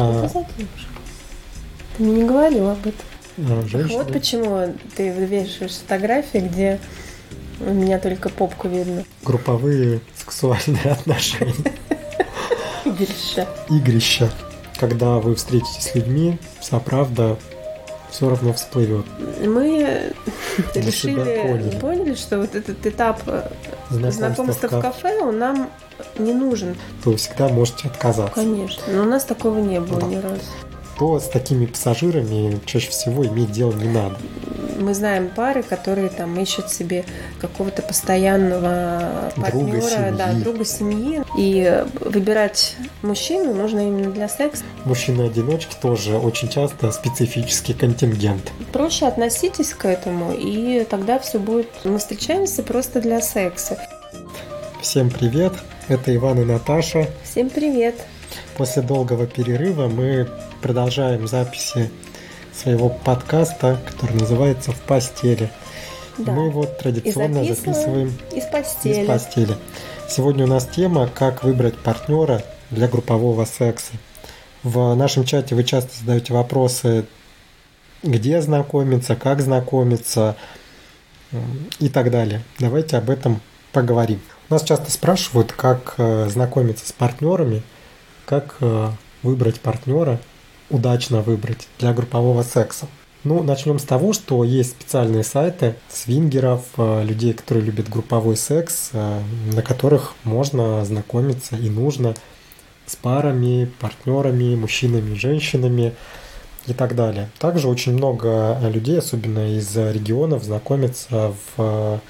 А, Что за девушка? Ты мне не говорил об этом. а, женщина. Вот почему ты вешаешь фотографии, где у меня только попку видно. Групповые сексуальные отношения. Игрище. Игрища. Когда вы встретитесь с людьми, вся правда все равно всплывет. Мы решили, поняли. поняли, что вот этот этап Знакомство, знакомства в кафе он нам не нужен. вы всегда можете отказаться. Конечно. Но у нас такого не было Да. ни разу. То с такими пассажирами чаще всего иметь дело не надо. Мы знаем пары, которые там ищут себе какого-то постоянного Друга партнера, да, семьи. друга семьи. И выбирать мужчину нужно именно для секса. Мужчины-одиночки тоже очень часто специфический контингент. Проще относитесь к этому, и тогда все будет. Мы встречаемся просто для секса. Всем привет, это Иван и Наташа. Всем привет! После долгого перерыва мы продолжаем записи своего подкаста, который называется «В постели». Да. Мы его традиционно И записываем Из из постели. постели. Сегодня у нас тема «Как выбрать партнера для группового секса». В нашем чате вы часто задаете вопросы, где знакомиться, как знакомиться и так далее. Давайте об этом поговорим. Нас часто спрашивают, как э, знакомиться с партнерами, как э, выбрать партнера, удачно выбрать для группового секса. Ну, начнем с того, что есть специальные сайты свингеров, э, людей, которые любят групповой секс, на которых можно знакомиться и нужно с парами, партнерами, мужчинами, женщинами и так далее. Также очень много людей, особенно из регионов, знакомятся в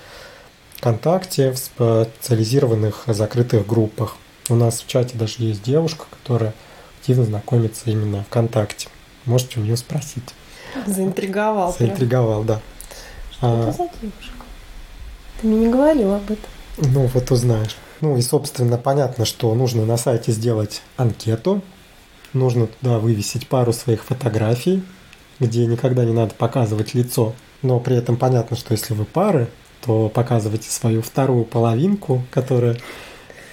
ВКонтакте, в специализированных закрытых группах. У нас в чате даже есть девушка, которая активно знакомится именно ВКонтакте. Можете у нее спросить. Заинтриговал. прям. Заинтриговал, да. Что А, это за девушка? Ты мне не говорил об этом. Ну, вот узнаешь. Ну и, собственно, понятно, что нужно на сайте сделать анкету, нужно туда вывесить пару своих фотографий, где никогда не надо показывать лицо, но при этом понятно, что если вы пары, то показывайте свою вторую половинку, которая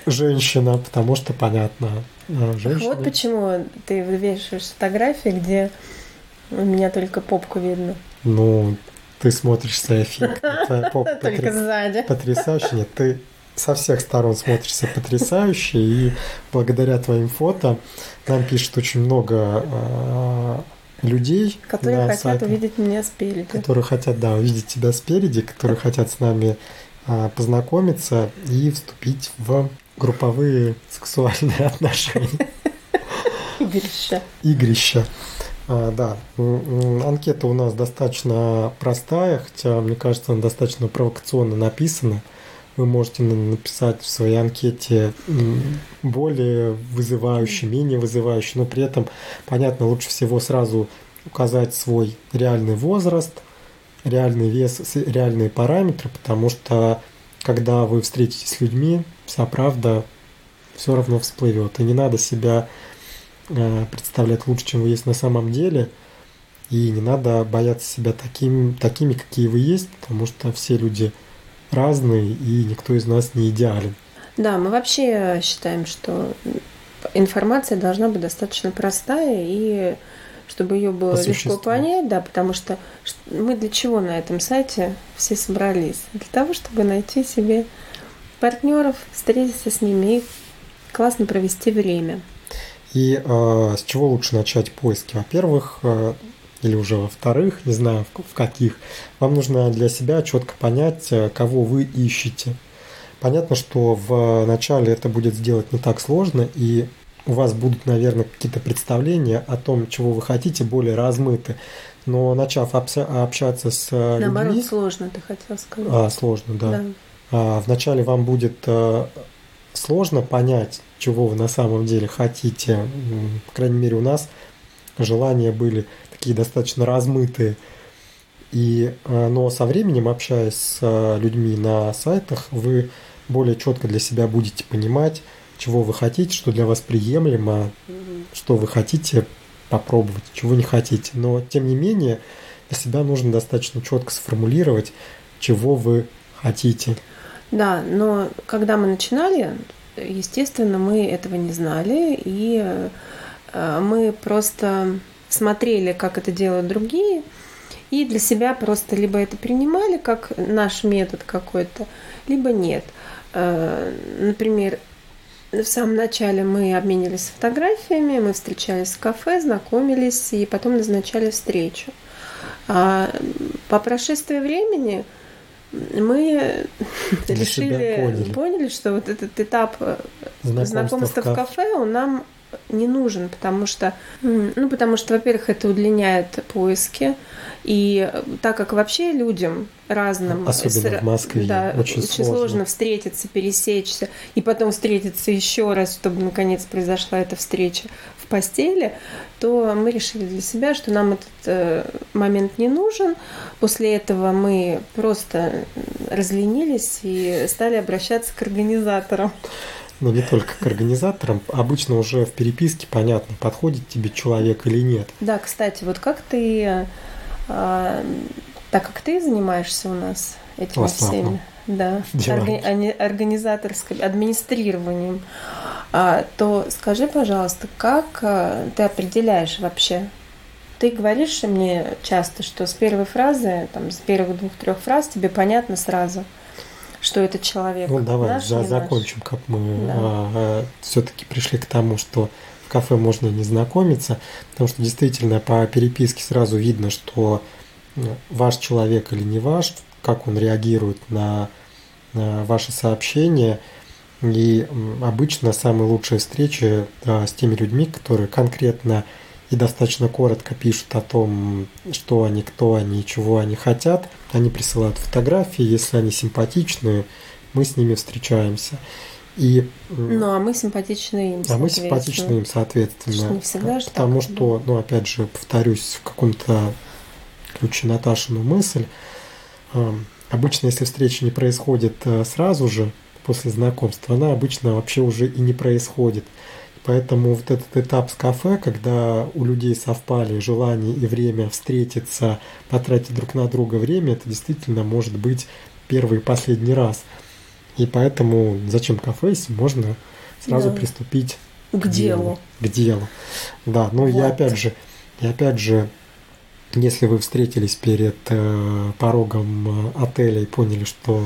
женщина, потому что понятно, э, женщина. Вот почему ты вешаешь фотографии, где у меня только попку видно. Ну, ты смотришься эффектно, Только сзади. потрясающе. Нет, ты со всех сторон смотришься потрясающе, и благодаря твоим фото нам пишет очень много э, людей, Которые хотят сайтах, увидеть меня спереди. которые хотят, да, увидеть тебя спереди, которые хотят с нами э, познакомиться и вступить в групповые сексуальные отношения, Игрище. игрища. А, да, анкета у нас достаточно простая, хотя, мне кажется, она достаточно провокационно написана. Вы можете на- написать в своей анкете более вызывающий, менее вызывающий, но при этом, понятно, лучше всего сразу указать свой реальный возраст, реальный вес, реальные параметры, потому что когда вы встретитесь с людьми, вся правда все равно всплывет. И не надо себя э, представлять лучше, чем вы есть на самом деле. И не надо бояться себя таким, такими, какие вы есть, потому что все люди разные, и никто из нас не идеален. Да, мы вообще считаем, что информация должна быть достаточно простая и чтобы ее было По легко понять, да, потому что мы для чего на этом сайте все собрались? Для того, чтобы найти себе партнеров, встретиться с ними и классно провести время. И э, с чего лучше начать поиски? Во-первых, э, или уже во-вторых, не знаю в, каких, вам нужно для себя четко понять, э, кого вы ищете. Понятно, что в начале это будет сделать не так сложно, и у вас будут, наверное, какие-то представления о том, чего вы хотите, более размыты. Но начав общаться с э, Наоборот, людьми, сложно, ты хотел сказать. а, сложно, да. Да. А, вначале вам будет э, сложно понять, чего вы на самом деле хотите. По крайней мере, у нас желания были такие достаточно размытые. И, э, но со временем, общаясь с э, людьми на сайтах, вы более четко для себя будете понимать, чего вы хотите, что для вас приемлемо, что вы хотите попробовать, чего не хотите. Но, тем не менее, для себя нужно достаточно четко сформулировать, чего вы хотите. Да, но когда мы начинали, естественно, мы этого не знали, и э, мы просто смотрели, как это делают другие, и для себя просто либо это принимали как наш метод какой-то, либо нет. Э, например, в самом начале мы обменились фотографиями, мы встречались в кафе, знакомились и потом назначали встречу. А по прошествии времени мы решили, поняли. поняли, что вот этот этап знакомства, знакомства в кафе он нам не нужен, потому что, ну, потому что, во-первых, это удлиняет поиски, и так как вообще людям разным, особенно в Москве, да, очень, очень сложно. сложно встретиться, пересечься, и потом встретиться еще раз, чтобы наконец произошла эта встреча в постели, то мы решили для себя, что нам этот э, момент не нужен. После этого мы просто разленились и стали обращаться к организаторам но не только к организаторам. Обычно уже в переписке понятно, подходит тебе человек или нет. Да, кстати, вот как ты, а, так как ты занимаешься у нас этими всеми, да, орга, организаторским администрированием, а, то скажи, пожалуйста, как а, ты определяешь вообще? Ты говоришь мне часто, что с первой фразы, там, с первых двух-трех фраз тебе понятно сразу – что этот человек. Ну давай наш, за, закончим, как мы да. а, а, все-таки пришли к тому, что в кафе можно не знакомиться, потому что действительно по переписке сразу видно, что ну, ваш человек или не ваш, как он реагирует на, на ваши сообщения. И обычно самые лучшие встречи да, с теми людьми, которые конкретно и достаточно коротко пишут о том, что они, кто они, чего они хотят. Они присылают фотографии, если они симпатичные, мы с ними встречаемся. И, ну, а мы симпатичны им, А мы симпатичны им, соответственно. Не всегда же потому так, что, ну, опять же, повторюсь, в каком-то ключе Наташину мысль. Обычно, если встреча не происходит э, сразу же после знакомства, она обычно вообще уже и не происходит. Поэтому вот этот этап с кафе, когда у людей совпали желание и время встретиться, потратить друг на друга время, это действительно может быть первый и последний раз. И поэтому зачем кафе, если можно сразу да. приступить к, к делу. делу. К делу. Да, ну вот. я опять же, и опять же, если вы встретились перед э, порогом э, отеля и поняли, что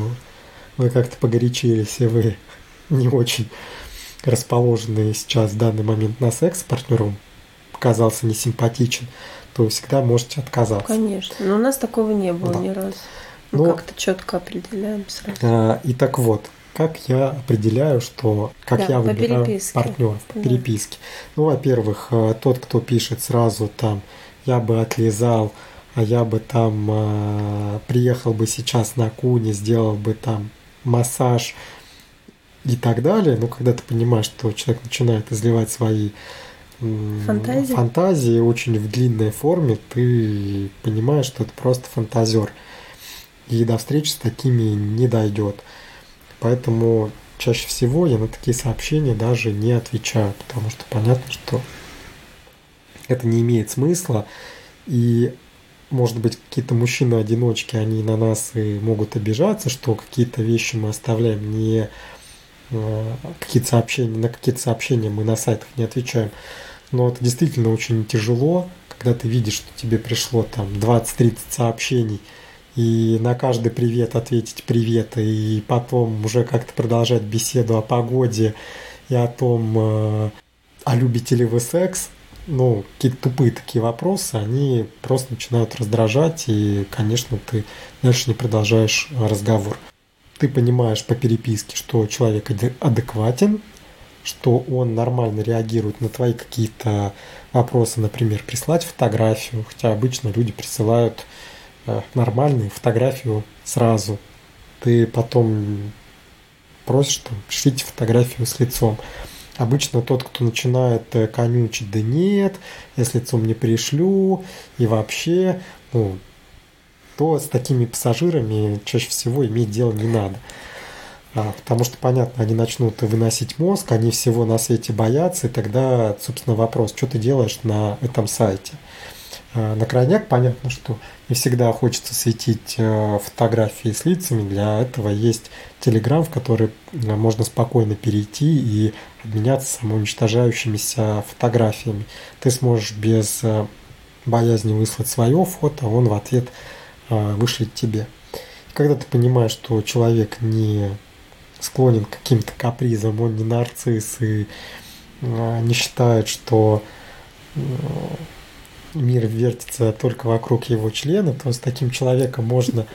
вы как-то погорячились, и вы не очень расположенный сейчас в данный момент на секс партнером показался несимпатичен, то всегда можете отказаться. Конечно, но у нас такого не было да. ни разу. Мы но, как-то четко определяем сразу. А, и так вот, как я определяю, что как да, я выбираю партнеров по да. переписке. Ну, во-первых, э, тот, кто пишет сразу там, я бы отлезал, а я бы там э, приехал бы сейчас на куне, сделал бы там массаж, и так далее. Но когда ты понимаешь, что человек начинает изливать свои фантазии. фантазии очень в длинной форме, ты понимаешь, что это просто фантазер. И до встречи с такими не дойдет. Поэтому чаще всего я на такие сообщения даже не отвечаю, потому что понятно, что это не имеет смысла. И может быть, какие-то мужчины-одиночки, они на нас и могут обижаться, что какие-то вещи мы оставляем не какие-то сообщения, на какие-то сообщения мы на сайтах не отвечаем. Но это действительно очень тяжело, когда ты видишь, что тебе пришло там 20-30 сообщений, и на каждый привет ответить привет, и потом уже как-то продолжать беседу о погоде и о том, э, а любите ли вы секс, ну, какие-то тупые такие вопросы, они просто начинают раздражать, и, конечно, ты дальше не продолжаешь разговор ты понимаешь по переписке, что человек адекватен, что он нормально реагирует на твои какие-то вопросы, например, прислать фотографию, хотя обычно люди присылают э, нормальную фотографию сразу. Ты потом просишь, там, пришлите фотографию с лицом. Обычно тот, кто начинает э, конючить, да нет, я с лицом не пришлю, и вообще, ну, то с такими пассажирами чаще всего иметь дело не надо. А, потому что, понятно, они начнут выносить мозг, они всего на свете боятся, и тогда, собственно, вопрос, что ты делаешь на этом сайте. э, на крайняк, понятно, что не всегда хочется светить э, фотографии с лицами. Для этого есть Telegram, в который можно спокойно перейти и обменяться самоуничтожающимися фотографиями. Ты сможешь без боязни выслать свое фото, а он в ответ вышлет тебе. Когда ты понимаешь, что человек не склонен к каким-то капризам, он не нарцисс и не считает, что мир вертится только вокруг его члена, то с таким человеком можно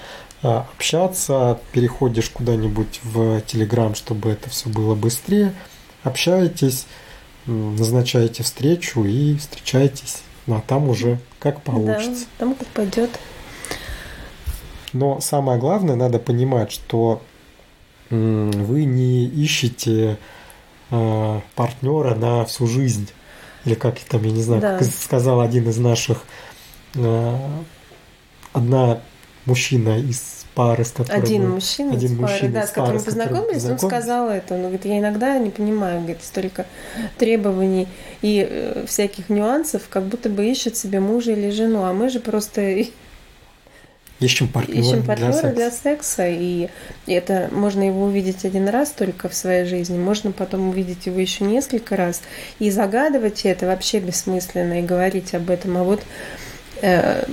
а, общаться, переходишь куда-нибудь в Телеграм, чтобы это все было быстрее, общаетесь, назначаете встречу и встречаетесь, ну а там уже как получится. Да, там как пойдет. Но самое главное, надо понимать, что вы не ищете а, партнера на всю жизнь или как там, я не знаю, да. как сказал один из наших, э, одна мужчина из пары, с которой один мужчина один из мужчина пары, да, с которым познакомились, он сказал это, он говорит, я иногда не понимаю, говорит, столько требований и э, всяких нюансов, как будто бы ищет себе мужа или жену, а мы же просто Ищем партнера, Ищем партнера для, секса. для секса. И это можно его увидеть один раз только в своей жизни. Можно потом увидеть его еще несколько раз. И загадывать это вообще бессмысленно и говорить об этом. А вот э,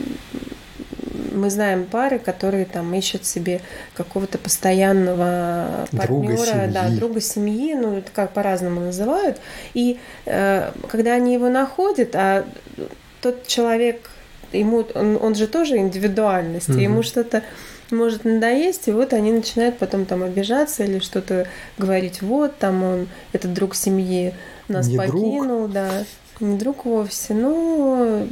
мы знаем пары, которые там ищут себе какого-то постоянного друга партнера, семьи. да, друга семьи, ну это как по-разному называют. И э, когда они его находят, а тот человек ему он, он же тоже индивидуальность, угу. ему что-то может надоесть, и вот они начинают потом там обижаться или что-то говорить, вот там он, этот друг семьи нас не покинул, друг. да, не друг вовсе, ну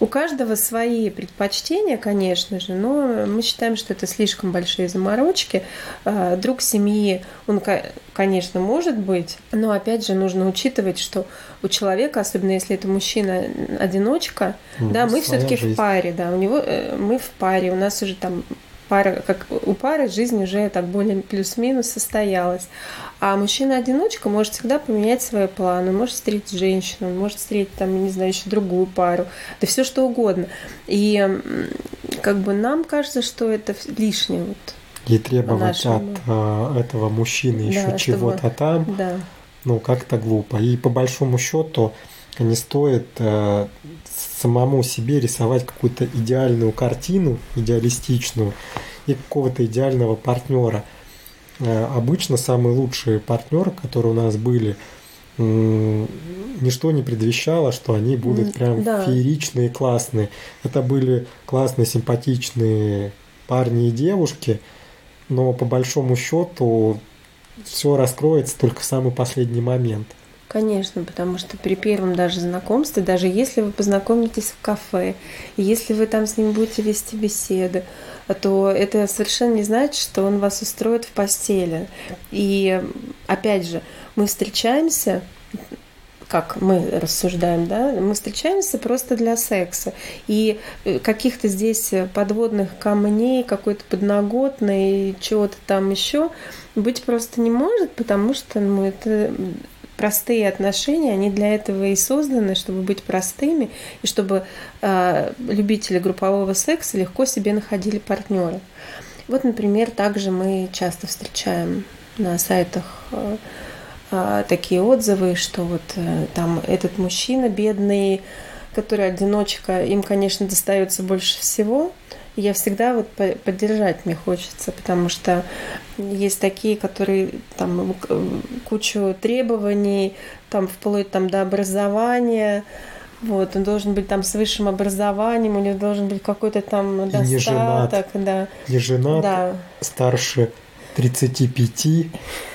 у каждого свои предпочтения, конечно же, но мы считаем, что это слишком большие заморочки. А, друг семьи, он, конечно, может быть, но опять же нужно учитывать, что у человека, особенно если это мужчина-одиночка, mm, да, мы все-таки в паре, да, у него э, мы в паре, у нас уже там пара, как у пары жизнь уже так более плюс-минус состоялась. А мужчина-одиночка может всегда поменять свои планы, может встретить женщину, может встретить там, не знаю, еще другую пару, да все что угодно. И как бы нам кажется, что это лишнее вот. И требовать от э, этого мужчины еще да, чего-то там, да. ну как-то глупо. И по большому счету не стоит э, самому себе рисовать какую-то идеальную картину, идеалистичную, и какого-то идеального партнера. Э, обычно самые лучшие партнеры, которые у нас были, ничто не предвещало, что они будут прям да. фееричные, классные. Это были классные, симпатичные парни и девушки, но по большому счету все раскроется только в самый последний момент. Конечно, потому что при первом даже знакомстве, даже если вы познакомитесь в кафе, если вы там с ним будете вести беседы, то это совершенно не значит, что он вас устроит в постели. И опять же, мы встречаемся как мы рассуждаем, да, мы встречаемся просто для секса. И э, каких-то здесь подводных камней, какой-то подноготной, чего-то там еще быть просто не может, потому что ну, это простые отношения, они для этого и созданы, чтобы быть простыми, и чтобы э, любители группового секса легко себе находили партнера. Вот, например, также мы часто встречаем на сайтах э, э, такие отзывы, что вот э, там этот мужчина бедный, который одиночка, им, конечно, достается больше всего, я всегда вот поддержать мне хочется, потому что есть такие, которые там кучу требований, там вплоть там до образования, вот, он должен быть там с высшим образованием, у него должен быть какой-то там достаток, не женат, да. Не женат, да. старше 35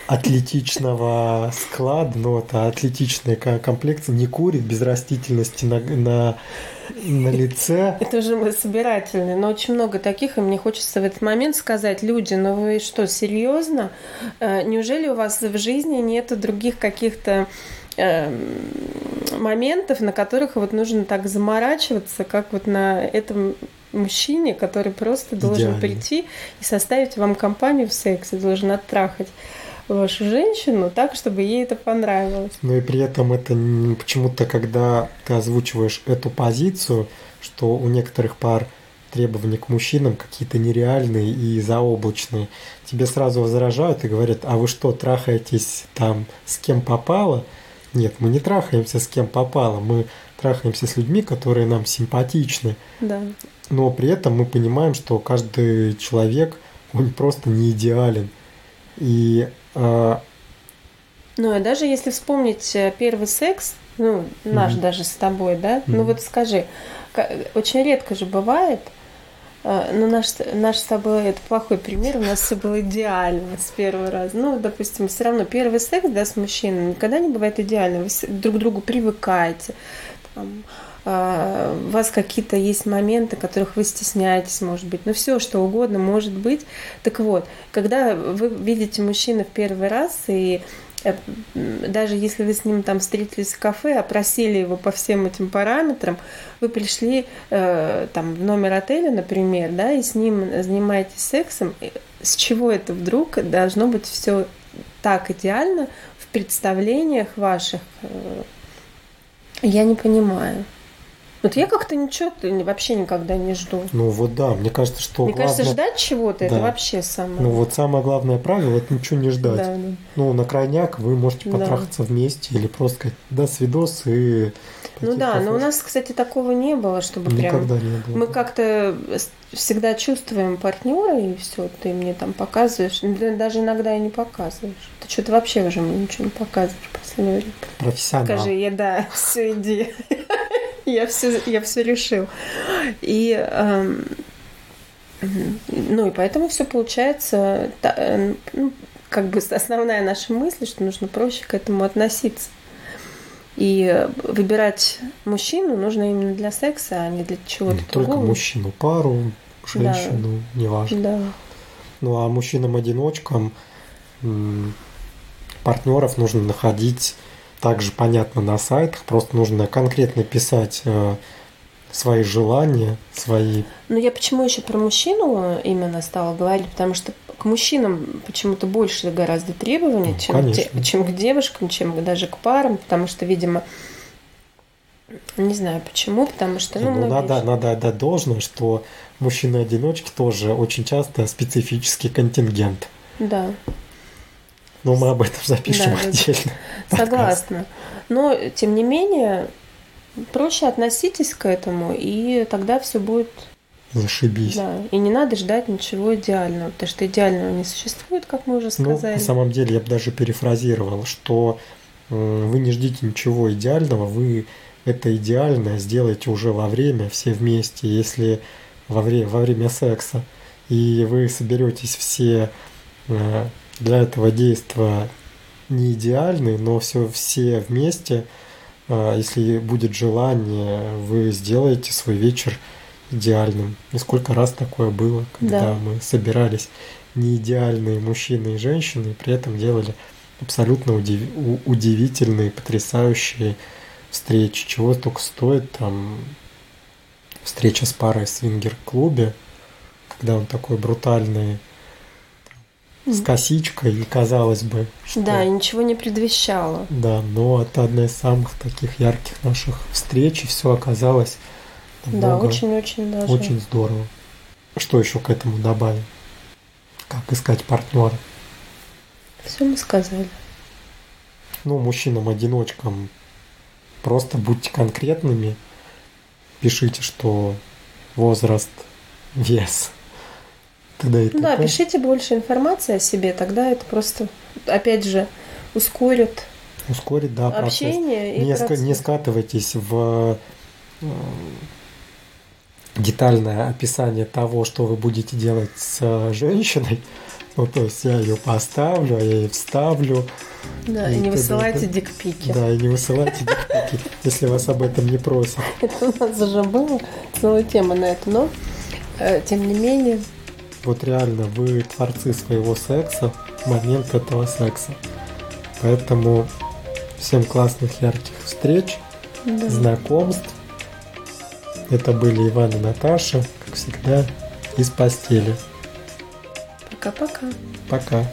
атлетичного склада, но это атлетичная комплекция, не курит, без растительности на, на, на лице. Это уже мы собирательные, но очень много таких, и мне хочется в этот момент сказать, люди, ну вы что, серьезно? Э, неужели у вас в жизни нет других каких-то эм, моментов, на которых вот нужно так заморачиваться, как вот на этом мужчине, который просто должен Идеально. прийти и составить вам компанию в сексе, должен оттрахать. вашу женщину так, чтобы ей это понравилось. Но и при этом это почему-то, когда ты озвучиваешь эту позицию, что у некоторых пар требования к мужчинам какие-то нереальные и заоблачные, тебе сразу возражают и говорят, а вы что, трахаетесь там с кем попало? Нет, мы не трахаемся с кем попало, мы трахаемся с людьми, которые нам симпатичны. Да. Но при этом мы понимаем, что каждый человек, он просто не идеален. И а, Ну, и даже если вспомнить э, первый секс, ну, наш Мгм. даже с тобой, да, ну Мгм. вот скажи, ка- очень редко же бывает, э, ну, наш, наш с тобой это плохой пример, у нас все было идеально с первого раза. Ну, допустим, все равно первый секс, да, с мужчиной никогда не бывает идеально, вы друг к другу привыкаете, там, а, у вас какие-то есть моменты, которых вы стесняетесь, может быть, ну все, что угодно может быть. Так вот, когда вы видите мужчину в первый раз и даже если вы с ним там встретились в кафе, опросили его по всем этим параметрам, вы пришли э, там в номер отеля, например, да, и с ним занимаетесь сексом, с чего это вдруг должно быть все так идеально в представлениях ваших? э, Я не понимаю. Вот я как-то ничего вообще никогда не жду. ну вот да, мне кажется, что Мне главное... кажется, ждать чего-то это Да. вообще самое. Ну вот самое главное правило – это ничего не ждать. Да, да. Ну, на крайняк вы можете Да. потрахаться вместе или просто сказать «да, свидос» и... Ну да, но у нас, кстати, такого не было, чтобы прям Никогда не было. Мы как-то всегда чувствуем партнера, и все, ты мне там показываешь. Да Даже иногда и не показываешь. Ты что-то вообще уже мне ничего не показываешь в последнее время. Профессионал. Скажи, я да, все иди. Я все, я все решил. И эм, ну и поэтому все получается, та- э, ну, как бы основная наша мысль, что нужно проще к этому относиться. И э, выбирать мужчину нужно именно для секса, а не для чего-то Не только другого. мужчину, пару, женщину, неважно. Да. Ну а мужчинам-одиночкам партнеров нужно находить также, понятно, на сайтах. Просто нужно конкретно писать э, свои желания, свои... Но я почему еще про мужчину именно стала говорить, потому что к мужчинам почему-то больше гораздо требований, Ну, чем, к чем к девушкам, чем даже к парам, потому что, видимо, не знаю почему, потому что, ну, Ну, надо, же- надо отдать должное, что мужчины-одиночки тоже очень часто специфический контингент. да, Но мы об этом запишем Да, да, да. отдельно. согласна. Но, тем не менее, проще относитесь к этому, и тогда все будет, Зашибись. да, и не надо ждать ничего идеального, потому что идеального не существует, как мы уже Ну, сказали. на самом деле, я бы даже перефразировал, что м, вы не ждите ничего идеального, вы это идеальное сделаете уже во время, все вместе, если во, вре- во время секса, и вы соберетесь все э, для этого действия не идеальны, но все, все вместе, э, если будет желание, вы сделаете свой вечер идеальным. И сколько раз такое было, когда Да. мы собирались не идеальные мужчины и женщины, и при этом делали абсолютно удив- удивительные, потрясающие встречи. Чего только стоит там встреча с парой в свингер-клубе, когда он такой брутальный, с косичкой, и казалось бы, что... Да, и ничего не предвещало. Да, но это одна из самых таких ярких наших встреч, и все оказалось Да, намного- очень-очень даже. очень здорово. Что еще к этому добавим? Как искать партнера? Все мы сказали. Ну, мужчинам-одиночкам просто будьте конкретными. Пишите, что возраст, вес, т.д. и Ну да, пишите больше информации о себе, тогда это просто, опять же, ускорит Ускорить, да, процесс. общение и Не, процесс. не скатывайтесь в э, детальное описание того, что вы будете делать с женщиной. Ну, то есть я ее поставлю, а я ей вставлю. Да, и и не высылайте дикпики. Да, и не высылайте дикпики, если вас об этом не просят. Это у нас уже была целая тема на это, но э, тем не менее, Вот реально, вы творцы своего секса в момент этого секса. Поэтому всем классных, ярких встреч, да. знакомств. Это были Иван и Наташа, как всегда, из постели. пока-пока. Пока.